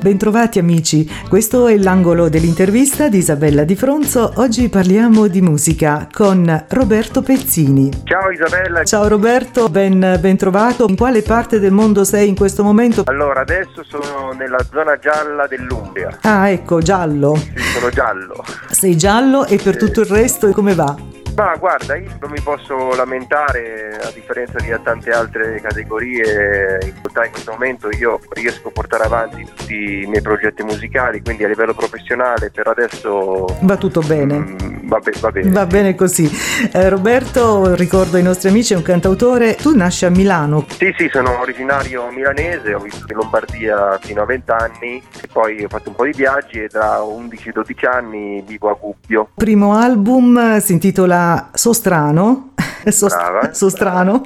Bentrovati amici, questo è l'angolo dell'intervista di Isabella Di Fronzo. Oggi parliamo di musica con Roberto Pezzini. Ciao Isabella. Ciao Roberto, ben, ben trovato. In quale parte del mondo sei in questo momento? Allora, adesso sono nella zona gialla dell'Umbria. Ah, ecco, giallo. Sì, sono giallo. Sei giallo e per tutto il resto come va? Ma guarda, io non mi posso lamentare, a differenza di tante altre categorie, in realtà in questo momento io riesco a portare avanti tutti i miei progetti musicali, quindi a livello professionale per adesso... Va tutto bene. Mm, va, be- va, bene. Va bene così. Eh, Roberto, ricordo ai nostri amici, è un cantautore, tu nasci a Milano. Sì, sì, sono originario milanese, ho vissuto in Lombardia fino a 20 anni, poi ho fatto un po' di viaggi e da 11-12 anni vivo a Gubbio. Primo album si intitola Sostrano, Brava, Sostrano,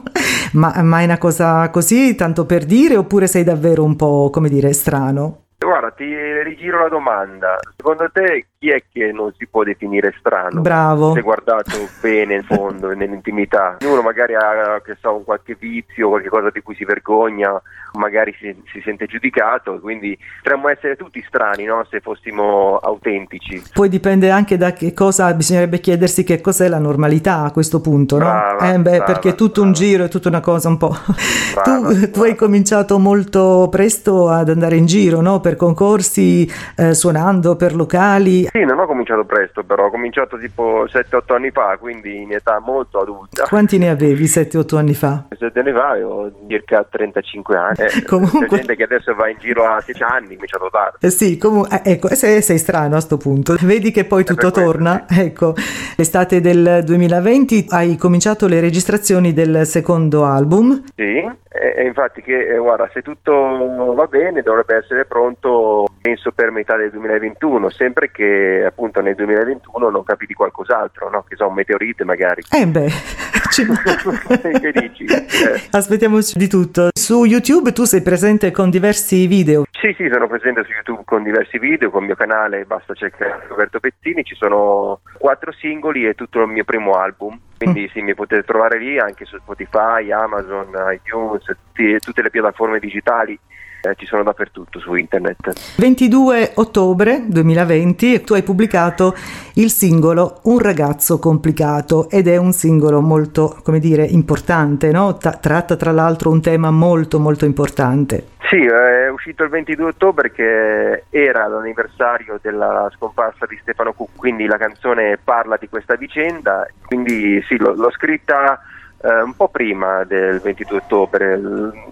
ma, ma è una cosa così, tanto per dire, oppure sei davvero un po', come dire, strano? Guarda, ti rigiro la domanda. Secondo te chi è che non si può definire strano? Bravo. Se guardato bene in fondo, nell'intimità. Uno magari ha, che so, un qualche vizio, qualche cosa di cui si vergogna, magari si, si sente giudicato, quindi potremmo essere tutti strani, no? Se fossimo autentici. Poi dipende anche da che cosa, bisognerebbe chiedersi che cos'è la normalità a questo punto, no? Brava, eh beh, brava, perché è tutto brava. un giro, è tutta una cosa un po'... Tu, tu hai cominciato molto presto ad andare in giro, no? Per concorsi, eh, suonando per locali. Sì, non ho cominciato presto, però ho cominciato tipo 7-8 anni fa, quindi in età molto adulta. Quanti ne avevi 7-8 anni fa? 7 anni fa ho circa 35 anni. Eh, Comunque- C'è gente che adesso va in giro a 10 anni, cominciato tardi. Eh sì, comunque, ecco, sei, sei strano a sto punto. Vedi che poi tutto questo, torna. Ecco, l'estate del 2020 hai cominciato le registrazioni del secondo album. Sì, e, e infatti che eh, guarda, se tutto va bene dovrebbe essere pronto penso per metà del 2021, sempre che appunto nel 2021 non capi di qualcos'altro, no? Che so, un meteorite magari. Eh beh, ci- che dici? Eh. aspettiamoci di tutto. Su YouTube tu sei presente con diversi video. Sì, sì, sono presente su YouTube con diversi video, con il mio canale, basta cercare Roberto Pezzini, ci sono quattro singoli e tutto il mio primo album, quindi sì, mi potete trovare lì anche su Spotify, Amazon, iTunes, tutte le piattaforme digitali, eh, ci sono dappertutto su internet. 22 ottobre 2020 tu hai pubblicato il singolo Un ragazzo complicato ed è un singolo molto, come dire, importante, no? Ta- tratta tra l'altro un tema molto molto importante. Sì, è uscito il 22 ottobre che era l'anniversario della scomparsa di Stefano Cucco, quindi la canzone parla di questa vicenda, quindi sì, l'ho, l'ho scritta eh, un po' prima del 22 ottobre,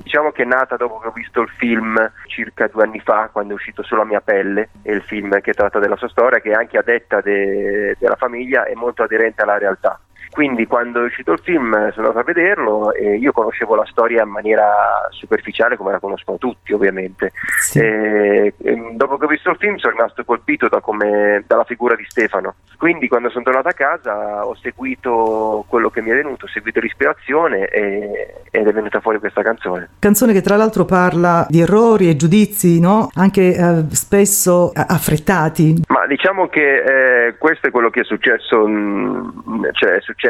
diciamo che è nata dopo che ho visto il film circa due anni fa, quando è uscito sulla mia pelle, è il film che tratta della sua storia, che anche a detta de- della famiglia è molto aderente alla realtà. Quindi quando è uscito il film sono andato a vederlo e io conoscevo la storia in maniera superficiale come la conoscono tutti ovviamente. Sì. E, e dopo che ho visto il film sono rimasto colpito da come- dalla figura di Stefano. Quindi quando sono tornato a casa ho seguito quello che mi è venuto, ho seguito l'ispirazione e- ed è venuta fuori questa canzone. Canzone che tra l'altro parla di errori e giudizi, no? Anche eh, spesso eh, affrettati. Ma diciamo che eh, questo è quello che è successo, mm, cioè è successo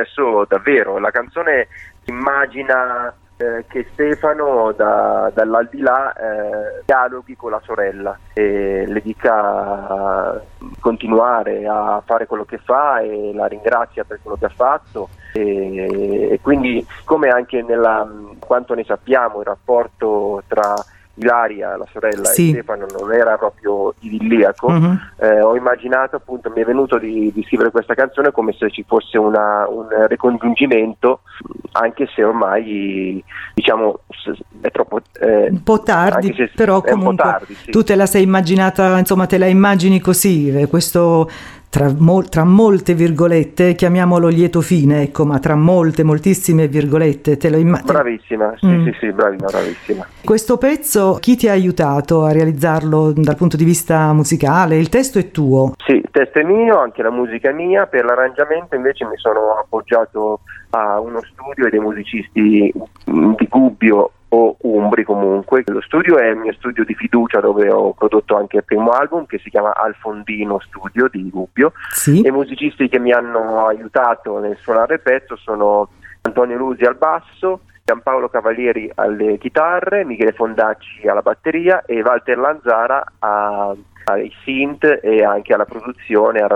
davvero. La canzone immagina eh, che Stefano da- dall'aldilà eh, dialoghi con la sorella e le dica di continuare a fare quello che fa e la ringrazia per quello che ha fatto e, e quindi come anche nella quanto ne sappiamo il rapporto tra Ilaria, la sorella, Sì. e Stefano non era proprio idilliaco, Mhm. eh, ho immaginato appunto, mi è venuto di, di scrivere questa canzone come se ci fosse una- un ricongiungimento, anche se ormai diciamo è troppo... eh, Un po' tardi, però comunque tardi, sì. tu te la sei immaginata, insomma te la immagini così, eh, questo tra, mol- tra molte virgolette, chiamiamolo lieto fine, ecco, ma tra molte, moltissime virgolette, te lo immagini. Bravissima, sì, Mm. sì, sì, bravissima, bravissima. Questo pezzo, chi ti ha aiutato a realizzarlo dal punto di vista musicale? Il testo è tuo. Sì, il testo è mio, anche la musica è mia, per l'arrangiamento invece mi sono appoggiato a uno studio e dei musicisti di Gubbio o Umbri comunque. Lo studio è il mio studio di fiducia dove ho prodotto anche il primo album che si chiama Alfondino Studio di Gubbio Sì. e i musicisti che mi hanno aiutato nel suonare il pezzo sono Antonio Lusi al basso, Giampaolo Cavalieri alle chitarre, Michele Fondacci alla batteria e Walter Lanzara a, ai synth e anche alla produzione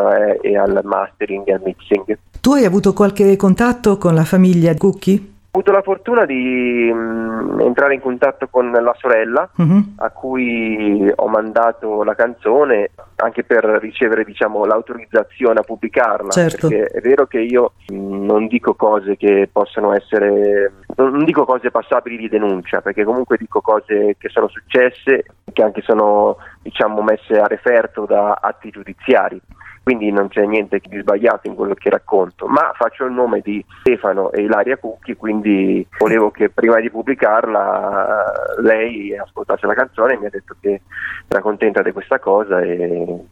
e al mastering e al mixing. Tu hai avuto qualche contatto con la famiglia Cucchi? Ho avuto la fortuna di mh, mm, entrare in contatto con la sorella uh-huh. a cui ho mandato la canzone anche per ricevere diciamo, l'autorizzazione a pubblicarla certo. perché è vero che io mh, mm, non dico cose che possano essere non dico cose passabili di denuncia perché comunque dico cose che sono successe che anche sono diciamo, messe a referto da atti giudiziari quindi non c'è niente di sbagliato in quello che racconto, ma faccio il nome di Stefano e Ilaria Cucchi, quindi volevo che prima di pubblicarla lei ascoltasse la canzone e mi ha detto che era contenta di questa cosa e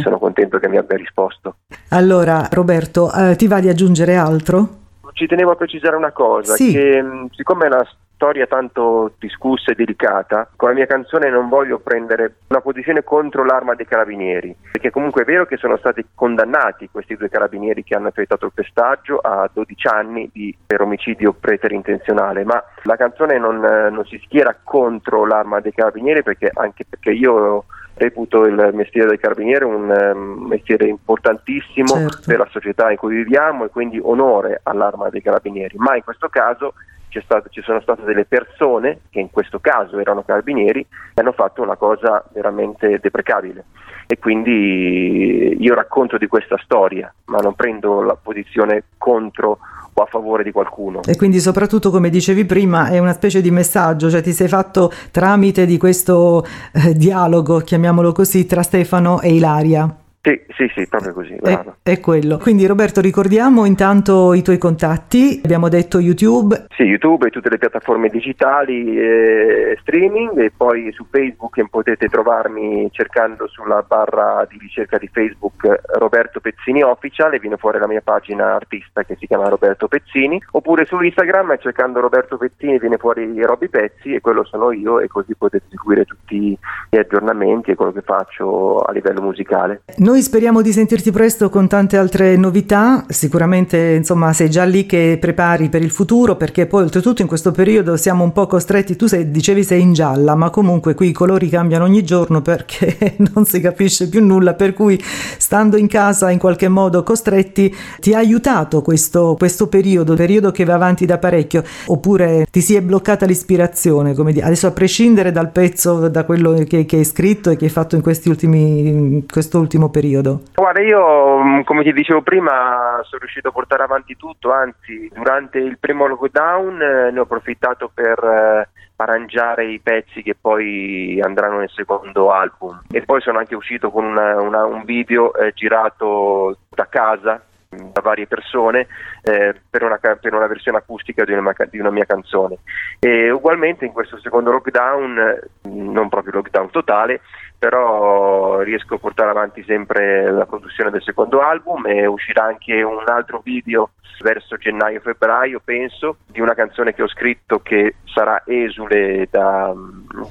sono contento che mi abbia risposto. Allora Roberto, eh, ti va di aggiungere altro? Ci tenevo a precisare una cosa, sì. che siccome la storia tanto discussa e delicata, con la mia canzone non voglio prendere una posizione contro l'arma dei carabinieri, perché comunque è vero che sono stati condannati questi due carabinieri che hanno effettuato il pestaggio a 12 anni di, per omicidio preterintenzionale, ma la canzone non, non si schiera contro l'arma dei carabinieri perché anche perché io reputo il mestiere del carabiniere un um, mestiere importantissimo certo. per la società in cui viviamo e quindi onore all'arma dei carabinieri, ma in questo caso stato, ci sono state delle persone, che in questo caso erano carabinieri, che hanno fatto una cosa veramente deprecabile. E quindi io racconto di questa storia, ma non prendo la posizione contro o a favore di qualcuno. E quindi soprattutto, come dicevi prima, è una specie di messaggio, cioè ti sei fatto tramite di questo eh, dialogo, chiamiamolo così, tra Stefano e Ilaria. Sì, sì, sì, proprio così. È, è, quello. Quindi Roberto ricordiamo intanto i tuoi contatti, abbiamo detto YouTube. Sì, YouTube e tutte le piattaforme digitali e streaming e poi su Facebook potete trovarmi cercando sulla barra di ricerca di Facebook Roberto Pezzini Official e viene fuori la mia pagina artista che si chiama Roberto Pezzini oppure su Instagram cercando Roberto Pezzini viene fuori Robby Pezzi e quello sono io e così potete seguire tutti gli aggiornamenti e quello che faccio a livello musicale. Noi noi speriamo di sentirti presto con tante altre novità, sicuramente insomma sei già lì che prepari per il futuro perché poi oltretutto in questo periodo siamo un po' costretti, tu sei, dicevi sei in gialla, ma comunque qui i colori cambiano ogni giorno perché non si capisce più nulla, per cui stando in casa in qualche modo costretti ti ha aiutato questo, questo periodo, periodo che va avanti da parecchio, oppure ti si è bloccata l'ispirazione, come dire, adesso a prescindere dal pezzo, da quello che, che hai scritto e che hai fatto in questi ultimi, questo ultimo periodo periodo? Guarda, io mm, come ti dicevo prima sono riuscito a portare avanti tutto, anzi durante il primo lockdown eh, ne ho approfittato per eh, arrangiare i pezzi che poi andranno nel secondo album e poi sono anche uscito con una, una, un video eh, girato da casa da varie persone eh, per, una, per, una, versione acustica di una, di una, mia canzone. E ugualmente in questo secondo lockdown non proprio lockdown totale però riesco a portare avanti sempre la produzione del secondo album e uscirà anche un altro video verso gennaio-febbraio penso di una canzone che ho scritto che sarà esule da,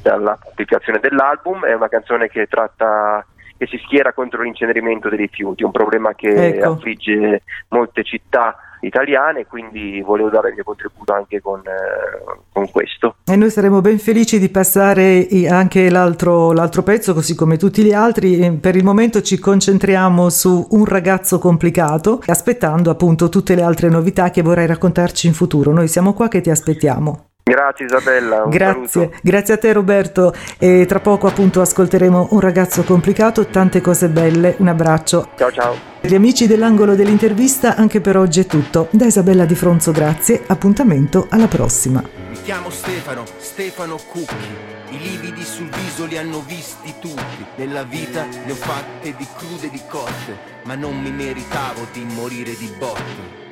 dalla pubblicazione dell'album. È una canzone che tratta che si schiera contro l'incenerimento dei rifiuti, un problema che ecco. affligge molte città italiane, quindi volevo dare il mio contributo anche con, eh, con, questo. E noi saremo ben felici di passare anche l'altro, l'altro, pezzo, così come tutti gli altri. Per il momento ci concentriamo su un ragazzo complicato, aspettando appunto tutte le altre novità che vorrai raccontarci in futuro. Noi siamo qua che ti aspettiamo. Grazie Isabella. grazie, saluto. grazie a te Roberto e tra poco appunto ascolteremo un ragazzo complicato, tante cose belle, un abbraccio. Ciao ciao. Gli amici dell'angolo dell'intervista, anche per oggi è tutto. Da Isabella Di Fronzo grazie, appuntamento alla prossima. Mi chiamo Stefano, Stefano Cucchi. I lividi sul viso li hanno visti tutti. Nella vita ne ho fatte di crude di cotte, ma non mi meritavo di morire di botte.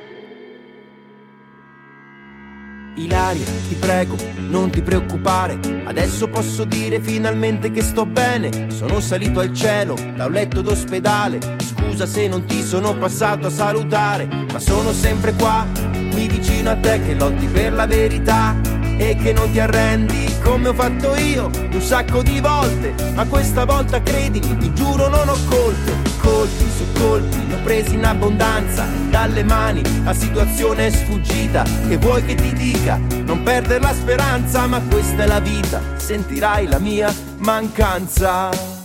Ilaria, ti prego, non ti preoccupare. Adesso posso dire finalmente che sto bene. Sono salito al cielo da un letto d'ospedale. Scusa se non ti sono passato a salutare, ma sono sempre qua, qui vicino a te che lotti per la verità. E che non ti arrendi come ho fatto io un sacco di volte, ma questa volta credimi, ti giuro non ho colpe, colpi su colpi, ne ho presi in abbondanza, dalle mani la situazione è sfuggita, che vuoi che ti dica, non perdere la speranza, ma questa è la vita, sentirai la mia mancanza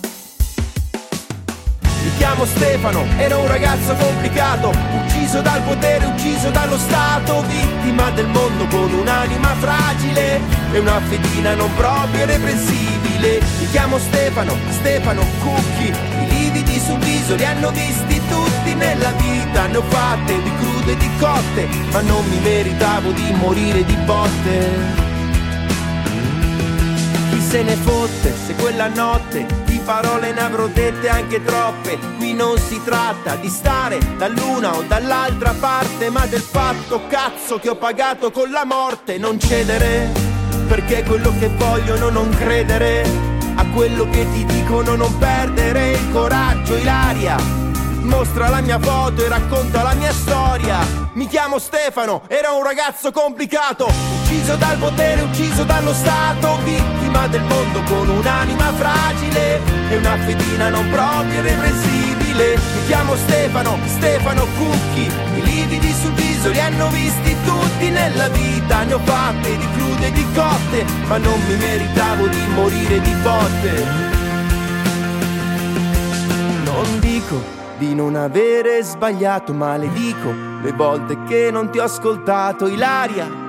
chiamo Stefano, era un ragazzo complicato, ucciso dal potere, ucciso dallo Stato, vittima del mondo con un'anima fragile e una fedina non proprio reprensibile. Mi chiamo Stefano, Stefano Cucchi, i lividi sul viso li hanno visti tutti nella vita, ne ho fatte di crude e di cotte, ma non mi meritavo di morire di botte se ne fotte se quella notte parole ne avrò dette anche troppe. Qui non si tratta di stare dall'una o dall'altra parte, ma del fatto cazzo che ho pagato con la morte. Non cedere, perché quello che voglio non credere. A quello che ti dicono non perdere il coraggio, Ilaria. Mostra la mia foto e racconta la mia storia. Mi chiamo Stefano, era un ragazzo complicato ucciso dal potere, ucciso dallo Stato, vittima del mondo con un'anima fragile e una fedina non proprio irreprensibile. Mi chiamo Stefano, Stefano Cucchi, i lividi sul viso li hanno visti tutti nella vita, ne ho fatte di crude e di cotte, ma non mi meritavo di morire di botte. Non dico di non avere sbagliato, ma le dico le volte che non ti ho ascoltato, Ilaria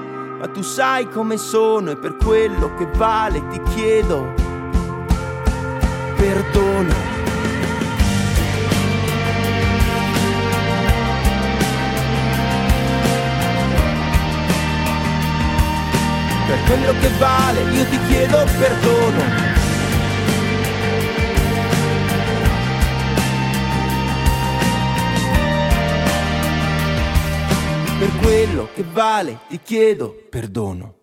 ma tu sai come sono e per quello che vale ti chiedo perdono. Per quello che vale io ti chiedo perdono. Per quello che vale ti chiedo perdono.